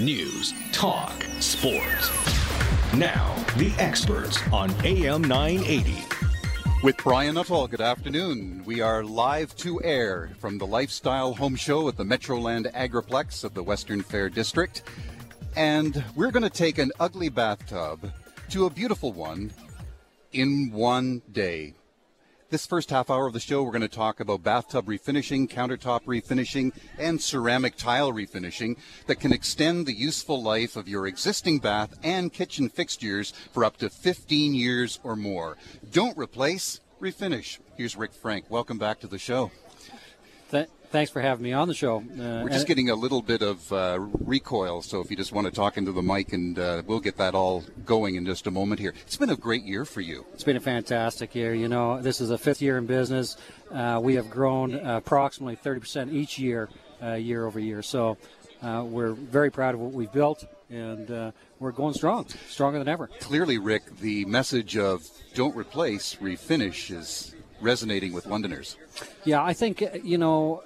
News, talk, sports. Now, the experts on AM 980. With Brian Nuttall, good afternoon. We are live to air from the Lifestyle Home Show at the Metroland Agriplex of the Western Fair District. And we're going to take an ugly bathtub to a beautiful one in one day. This first half hour of the show, we're going to talk about bathtub refinishing, countertop refinishing, and ceramic tile refinishing that can extend the useful life of your existing bath and kitchen fixtures for up to 15 years or more. Don't replace, refinish. Here's Rick Frank. Welcome back to the show. Th- thanks for having me on the show. Uh, We're just getting a little bit of uh, recoil, so if you just want to talk into the mic, and uh, we'll get that all going in just a moment here. It's been a great year for you. It's been a fantastic year. You know, this is a fifth year in business. Uh, we have grown approximately 30% each year, uh, year over year. So uh, we're very proud of what we've built, and we're going strong, stronger than ever. Clearly, Rick, the message of don't replace, refinish is resonating with Londoners. Yeah, I think you know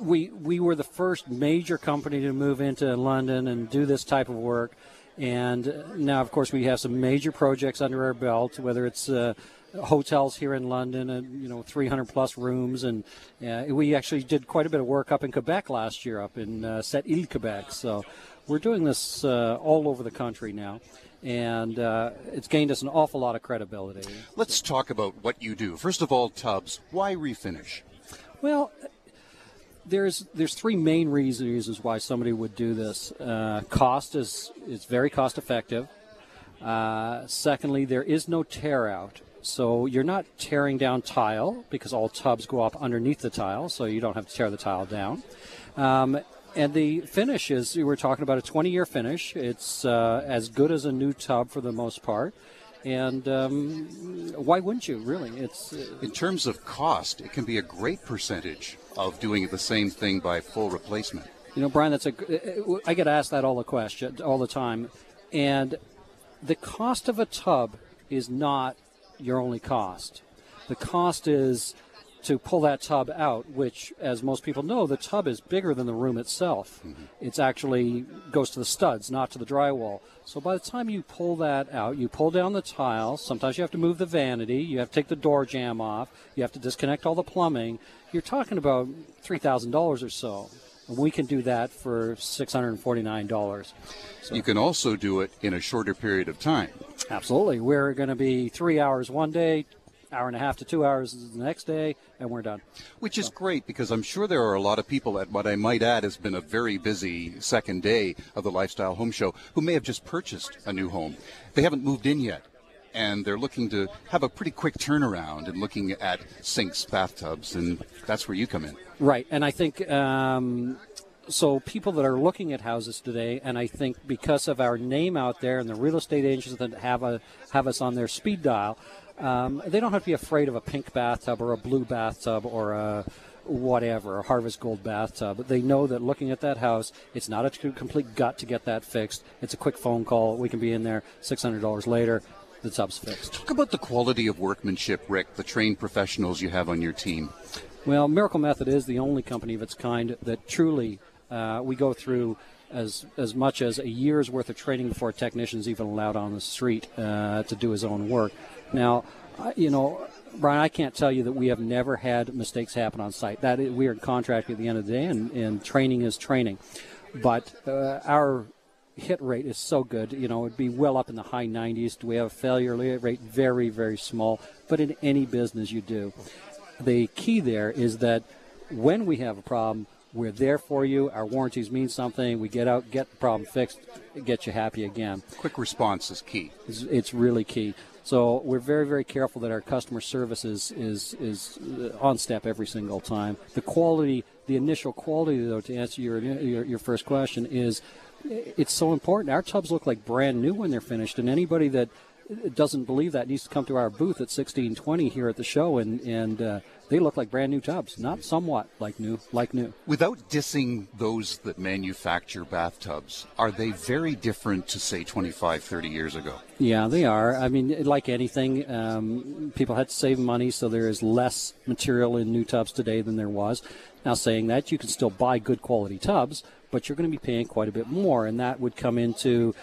we we were the first major company to move into London and do this type of work, and now of course we have some major projects under our belt, whether it's. Uh, hotels here in London, and you know, 300 plus rooms, and uh, we actually did quite a bit of work up in Quebec last year, up in uh, Sept Îles, Quebec. So we're doing this uh, all over the country now and uh, it's gained us an awful lot of credibility. Let's talk about what you do. First of all, tubs. Why refinish? Well, there's there's three main reasons why somebody would do this. Uh, cost is is very cost effective. Uh, secondly, there is no tear out. So you're not tearing down tile because all tubs go up underneath the tile, so you don't have to tear the tile down. Um, and the finish is we're talking about a 20 year finish. It's uh, as good as a new tub for the most part. And um, why wouldn't you, really? It's uh, In terms of cost, it can be a great percentage of doing the same thing by full replacement. You know, Brian, that's a. Uh, get asked that all the question, all the time. And the cost of a tub is not your only cost. The cost is to pull that tub out, which, as most people know, the tub is bigger than the room itself. Mm-hmm. It's actually goes to the studs, not to the drywall. So by the time you pull that out, you pull down the tile. Sometimes you have to move the vanity. You have to take the door jamb off. You have to disconnect all the plumbing. You're talking about three thousand dollars or so. And we can do that for six hundred and forty-nine dollars. So. You can also do it in a shorter period of time. Absolutely. We're going to be three hours one day, hour and a half to two hours the next day, and we're done. Which is great because I'm sure there are a lot of people at what I might add has been a very busy second day of the Lifestyle Home Show who may have just purchased a new home. They haven't moved in yet. And they're looking to have a pretty quick turnaround and looking at sinks, bathtubs, and that's where you come in. Right. And I think um, so people that are looking at houses today, and I think because of our name out there and the real estate agents that have a have us on their speed dial, um, they don't have to be afraid of a pink bathtub or a blue bathtub or a whatever, a harvest gold bathtub. They know that looking at that house, it's not a complete gut to get that fixed. It's a quick phone call. We can be in there $600 later. The tub's fixed. Talk about the quality of workmanship, Rick, the trained professionals you have on your team. Well, Miracle Method is the only company of its kind that truly uh, we go through as as much as a year's worth of training before a technician's even allowed on the street uh, to do his own work. Now, you know, Brian, I can't tell you that we have never had mistakes happen on site. That is, we are in contract at the end of the day, and, and training is training. But uh, our hit rate is so good. You know, it'd be well up in the high 90s. Do we have a failure rate? Very, very small. But in any business you do, the key there is that when we have a problem, we're there for you. Our warranties mean something. We get out, get the problem fixed, get you happy again. Quick response is key. It's, it's really key. So we're very, very careful that our customer service is, is, is uh, on step every single time. The quality, the initial quality, though, to answer your, your, your first question, is it's so important. Our tubs look like brand new when they're finished, and anybody that doesn't believe that needs to come to our booth at 1620 here at the show and, and uh, they look like brand new tubs, not somewhat like new, like new. Without dissing those that manufacture bathtubs, are they very different to say 25, 30 years ago? Yeah, they are. I mean, like anything, um, people had to save money, so there is less material in new tubs today than there was. Now, saying that, you can still buy good quality tubs, but you're going to be paying quite a bit more, and that would come into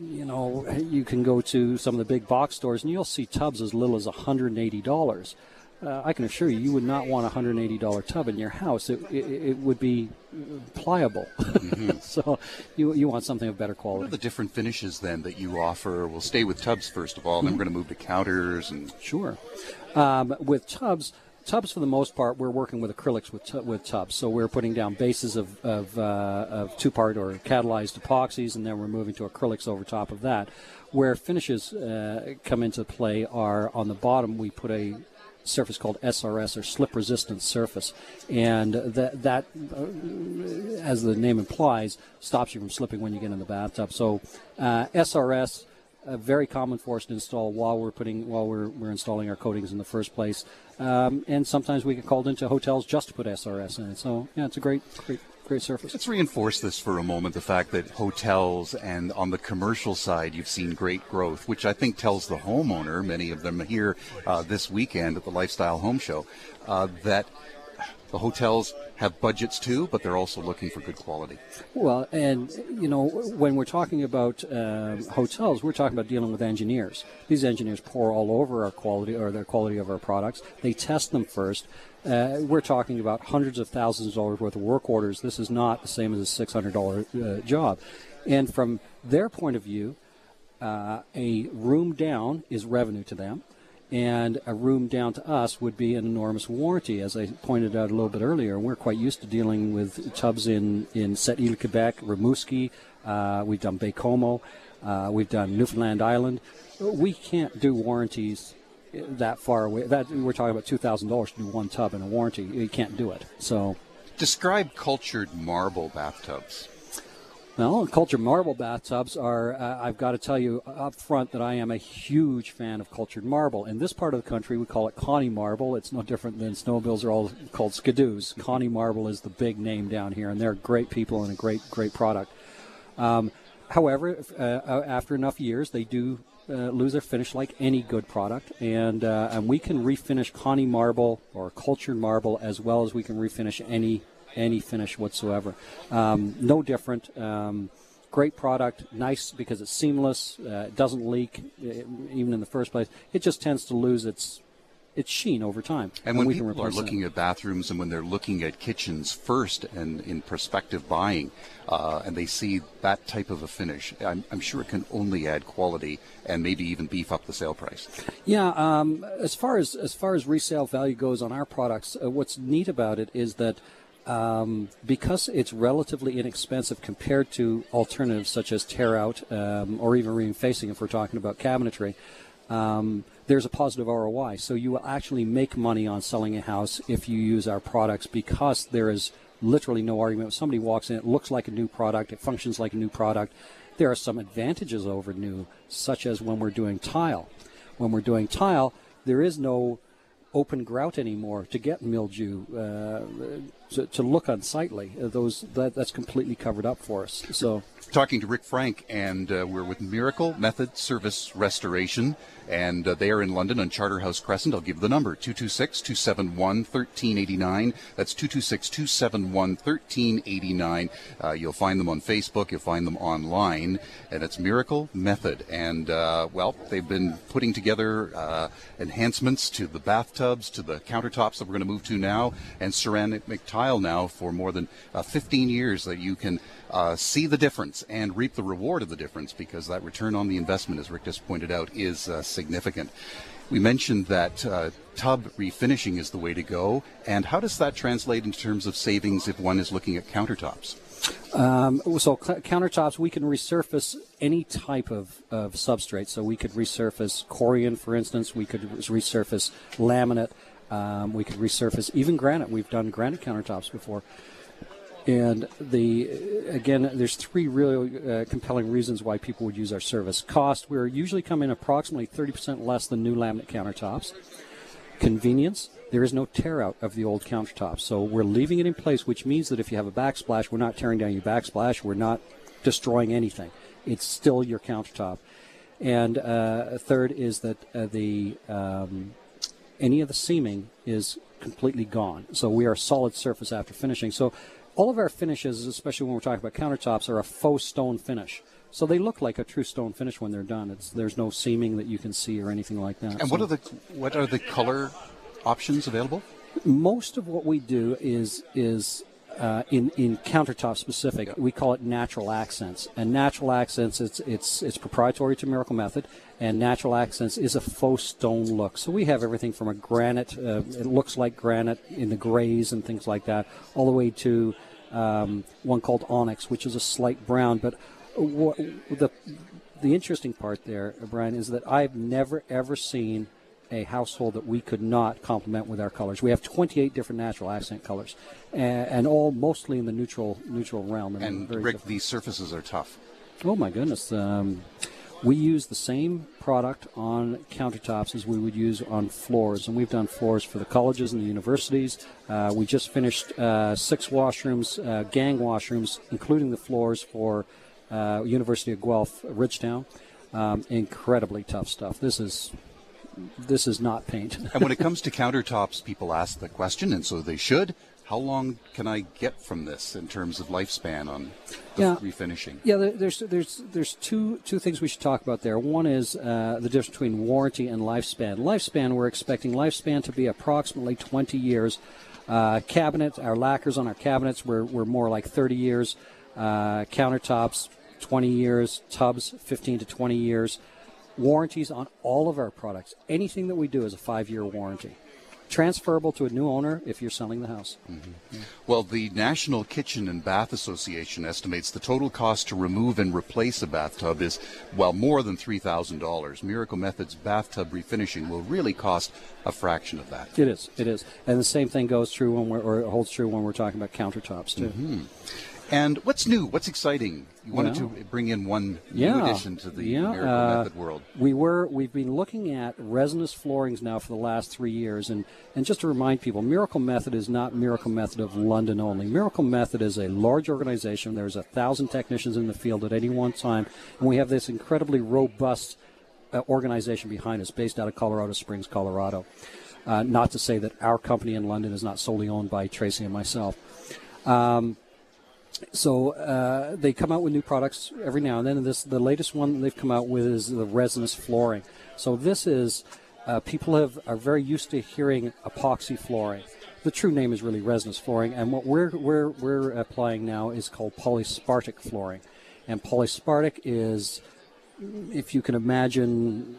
you know, you can go to some of the big box stores and you'll see tubs as little as $180. Uh, I can assure you, you would not want a $180 tub in your house. It, it, it would be pliable. Mm-hmm. so you, you want something of better quality. What are the different finishes then that you offer? We'll stay with tubs first of all, then mm-hmm. we're going to move to counters and. Sure. Um, with tubs, tubs for the most part we're working with acrylics with, t- with tubs so we're putting down bases of, of, uh, of two part or catalyzed epoxies and then we're moving to acrylics over top of that where finishes uh, come into play are on the bottom we put a surface called SRS or slip resistant surface and that, that uh, as the name implies stops you from slipping when you get in the bathtub so uh, SRS uh, very common for us to install while we're putting while we're, we're installing our coatings in the first place. Um, and sometimes we get called into hotels just to put SRS in. So yeah, it's a great, great, great surface. Let's reinforce this for a moment. The fact that hotels and on the commercial side, you've seen great growth, which I think tells the homeowner, many of them here uh, this weekend at the Lifestyle Home Show, uh, that the hotels have budgets too, but they're also looking for good quality. Well, and you know, when we're talking about uh, hotels, we're talking about dealing with engineers. These engineers pore all over our quality or the quality of our products. They test them first. Uh, we're talking about hundreds of thousands of dollars worth of work orders. This is not the same as a six hundred dollar uh, job, and from their point of view, uh, a room down is revenue to them and a room down to us would be an enormous warranty, as I pointed out a little bit earlier. We're quite used to dealing with tubs in, in Sept Îles, Quebec, Rimouski, uh, we've done Baie-Comeau, uh, we've done Newfoundland Island. We can't do warranties that far away. That We're talking about $2,000 to do one tub in a warranty. You can't do it. So, Describe cultured marble bathtubs. Well, cultured marble bathtubs are, uh, I've got to tell you up front that I am a huge fan of cultured marble. In this part of the country, we call it Connie marble. It's no different than snowmobiles are all called skidoos. Connie marble is the big name down here, and they're great people and a great, great product. Um, however, uh, uh, after enough years, they do uh, lose their finish like any good product, and uh, and we can refinish Connie marble or cultured marble as well as we can refinish any any finish whatsoever. Um, no different. Um, great product, nice because it's seamless. Uh, it doesn't leak, it, uh, even in the first place. It just tends to lose its its sheen over time. And, and when people are looking at bathrooms and when they're looking at kitchens first and in prospective buying, uh, and they see that type of a finish, I'm, I'm, sure it can only add quality and maybe even beef up the sale price. Yeah, um, as far as as far as resale value goes on our products, uh, what's neat about it is that um, because it's relatively inexpensive compared to alternatives such as tear out um, or even refacing if we're talking about cabinetry, um, there's a positive ROI. So you will actually make money on selling a house if you use our products because there is literally no argument. If somebody walks in, it looks like a new product, it functions like a new product. There are some advantages over new, such as when we're doing tile. When we're doing tile, there is no open grout anymore to get mildew uh, to, to, look unsightly. Uh, those that, that's completely covered up for us. So talking to Rick Frank, and uh, we're with Miracle Method Surface Restoration, and uh, they are in London on Charterhouse Crescent. I'll give the number 226 271 1389. That's 226 271 1389. Uh, you'll find them on Facebook, you'll find them online, and it's Miracle Method. And, uh, well, they've been putting together uh, enhancements to the bathtubs, to the countertops that we're going to move to now, and ceramic tile now for more than uh, 15 years that you can uh, see the difference and reap the reward of the difference because that return on the investment, as Rick just pointed out, is uh, significant. We mentioned that uh, tub refinishing is the way to go, and how does that translate in terms of savings if one is looking at countertops? Um, so countertops, we can resurface any type of, of substrate. So we could resurface corian, for instance. We could resurface laminate. Um, we could resurface even granite. We've done granite countertops before. And the again, there's three really uh, compelling reasons why people would use our service. Cost, we're usually coming approximately 30% less than new laminate countertops. Convenience, there is no tear out of the old countertops. So we're leaving it in place, which means that if you have a backsplash, we're not tearing down your backsplash, we're not destroying anything. It's still your countertop. And uh, third is that uh, the um, any of the seaming is completely gone. So we are solid surface after finishing. So all of our finishes, especially when we're talking about countertops, are a faux stone finish. So they look like a true stone finish when they're done. It's there's no seaming that you can see or anything like that. And So what are the what are the color options available? most of what we do is is uh, in in countertop specific. We call it natural accents, and natural accents it's it's it's proprietary to Miracle Method, and natural accents is a faux stone look. So we have everything from a granite, uh, it looks like granite in the grays and things like that, all the way to um, one called onyx, which is a slight brown. But wha- the the interesting part there, Brian, is that I've never ever seen a household that we could not complement with our colors. We have 28 different natural accent colors, and, and all mostly in the neutral neutral realm. And very Rick, different. these surfaces are tough. Oh my goodness. Um, we use the same product on countertops as we would use on floors, and we've done floors for the colleges and the universities. Uh, we just finished uh, six washrooms, uh, gang washrooms, including the floors for uh, University of Guelph, Ridgetown. Um, incredibly tough stuff. This is this is not paint. And when it comes to countertops, people ask the question, and so they should. How long can I get from this in terms of lifespan on the Yeah. refinishing? Yeah, there's there's there's two two things we should talk about there. One is uh, the difference between warranty and lifespan. Lifespan, we're expecting lifespan to be approximately 20 years. Uh, cabinets, our lacquers on our cabinets, we're, we're more like 30 years. Uh, countertops, 20 years. Tubs, 15 to 20 years. Warranties on all of our products. Anything that we do is a five-year warranty. Transferable to a new owner if you're selling the house. Mm-hmm. Well, the National Kitchen and Bath Association estimates the total cost to remove and replace a bathtub is, well, more than $3,000. Miracle Method's bathtub refinishing will really cost a fraction of that. It is. It is, and the same thing goes true when we're, or holds true when we're talking about countertops too. Mm-hmm. And what's new? What's exciting? You wanted Well, to bring in one Yeah, new addition to the yeah, Miracle uh, Method world. We were we've been looking at resinous floorings now for the last three years, and and just to remind people, Miracle Method is not Miracle Method of London only. Miracle Method is a large organization. There's a thousand technicians in the field at any one time, and we have this incredibly robust uh, organization behind us, based out of Colorado Springs, Colorado. Uh, not to say that our company in London is not solely owned by Tracy and myself. So uh, they come out with new products every now and then. And this, the latest one they've come out with is the resinous flooring. So this is uh, people have are very used to hearing epoxy flooring. The true name is really resinous flooring, and what we're we're we're applying now is called polyaspartic flooring, and polyaspartic is, if you can imagine.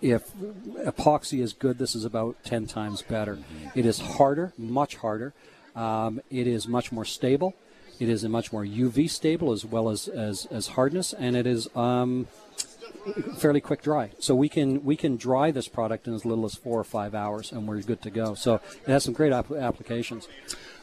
If epoxy is good, this is about 10 times better. It is harder, much harder. Um, it is much more stable. It is a much more UV stable as well as, as, as hardness, and it is um, fairly quick dry. So we can we can dry this product in as little as four or five hours, and we're good to go. So it has some great app- applications.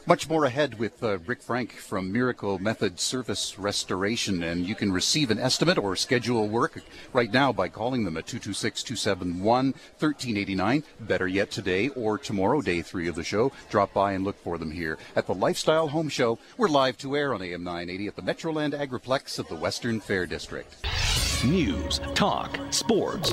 Much more ahead with uh, Rick Frank from Miracle Method Surface Restoration, and you can receive an estimate or schedule work right now by calling them at 226-271-1389. Better yet, today or tomorrow, day three of the show, drop by and look for them here at the Lifestyle Home Show. We're live to air on AM 980 at the Metroland Agriplex of the Western Fair District. News, talk, sports.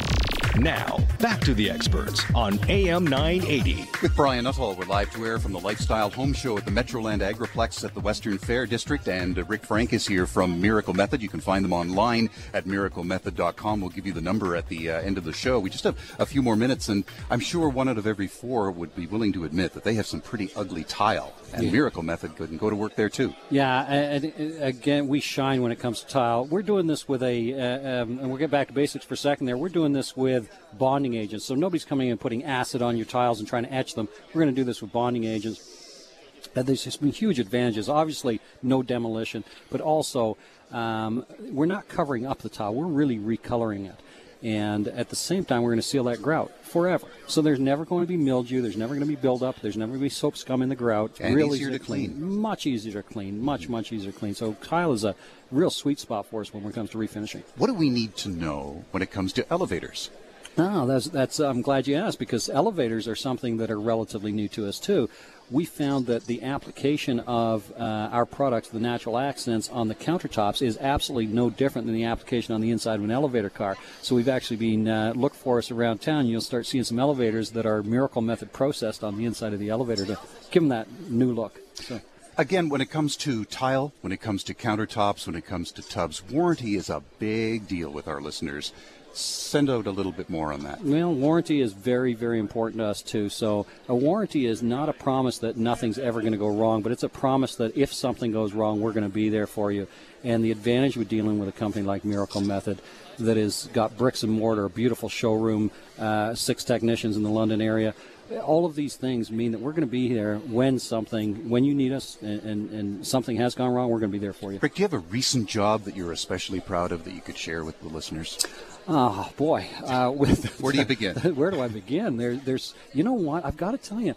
Now, back to the experts on AM 980. With Brian Nuttall, we're live to air from the Lifestyle Home Show at the Metroland Agriplex at the Western Fair District, and uh, Rick Frank is here from Miracle Method. You can find them online at miraclemethod.com. We'll give you the number at the uh, end of the show. We just have a few more minutes, and I'm sure one out of every four would be willing to admit that they have some pretty ugly tile, and Miracle Method could go to work there too. Yeah, and, and again, we shine when it comes to tile. We're doing this with a, uh, um, and we'll get back to basics for a second there. We're doing this with bonding agents. So nobody's coming in and putting acid on your tiles and trying to etch them. We're going to do this with bonding agents. And there's just been huge advantages. Obviously, no demolition, but also um, we're not covering up the tile. We're really recoloring it. And at the same time, we're going to seal that grout forever. So there's never going to be mildew. There's never going to be buildup. There's never going to be soap scum in the grout. And real easier easy to clean. Much easier to clean. Much, much easier to clean. So tile is a real sweet spot for us when it comes to refinishing. What do we need to know when it comes to elevators? No, that's that's. I'm glad you asked because elevators are something that are relatively new to us too. we found that the application of uh, our products, the natural accents, on the countertops is absolutely no different than the application on the inside of an elevator car. So we've actually been uh, look for us around town. You'll start seeing some elevators that are Miracle Method processed on the inside of the elevator to give them that new look. So. Again, when it comes to tile, when it comes to countertops, when it comes to tubs, warranty is a big deal with our listeners. Send out a little bit more on that. Well, warranty is very, very important to us too. So, a warranty is not a promise that nothing's ever going to go wrong, but it's a promise that if something goes wrong, we're going to be there for you. And the advantage with dealing with a company like Miracle Method that has got bricks and mortar, a beautiful showroom, uh, six technicians in the London area, all of these things mean that we're going to be there when something, when you need us, and, and, and something has gone wrong, we're going to be there for you. Rick, do you have a recent job that you're especially proud of that you could share with the listeners? Oh boy, uh, with where do you begin? where do I begin? There, there's, you know what? I've got to tell you,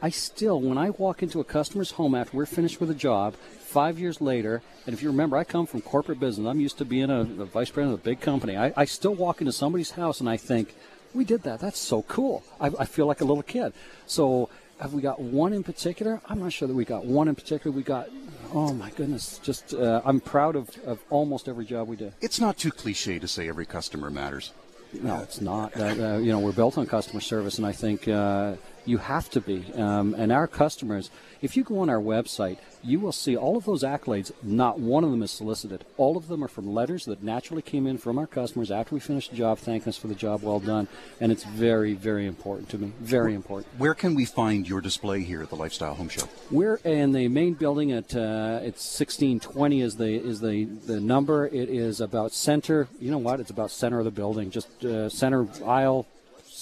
I still, when I walk into a customer's home after we're finished with a job, five years later, and if you remember, I come from corporate business. I'm used to being a, a vice president of a big company. I, I still walk into somebody's house and I think, we did that. That's so cool. I, I feel like a little kid. So have we got one in particular? I'm not sure that we got one in particular. We got, oh my goodness, just uh, I'm proud of, of almost every job we do. It's not too cliche to say every customer matters. No, it's not. Uh, uh, you know, we're built on customer service, and I think uh, you have to be. Um, and our customers, if you go on our website, you will see all of those accolades. Not one of them is solicited. All of them are from letters that naturally came in from our customers after we finished the job, thanking us for the job well done. And it's very, very important to me. Very important. Where can we find your display here at the Lifestyle Home Show? We're in the main building at uh, it's 1620 is the is the the number. It is about center. You know what? It's about center of the building, just uh, center aisle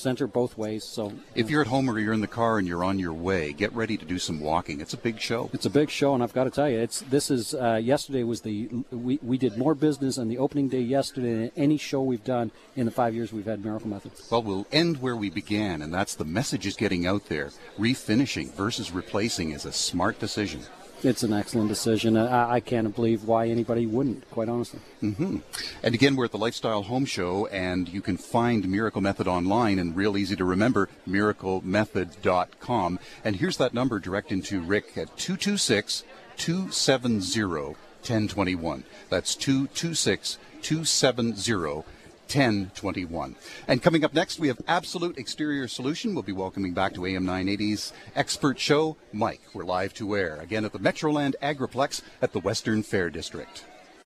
center both ways. So if you're at home or you're in the car and you're on your way, get ready to do some walking. It's a big show. It's a big show, and I've got to tell you, it's this is uh, yesterday was the we, we did more business on the opening day yesterday than any show we've done in the five years we've had Miracle Method. Well, we'll end where we began, and that's the message is getting out there. Refinishing versus replacing is a smart decision. It's an excellent decision. I, I can't believe why anybody wouldn't, quite honestly. Mm-hmm. And again, we're at the Lifestyle Home Show, and you can find Miracle Method online and real easy to remember, miraclemethod.com. And here's that number direct into Rick at 226 270 1021. That's 226 270 1021. And coming up next, we have Absolute Exterior Solution. We'll be welcoming back to AM 980's expert show, Mike. We're live to air again at the Metroland Agriplex at the Western Fair District.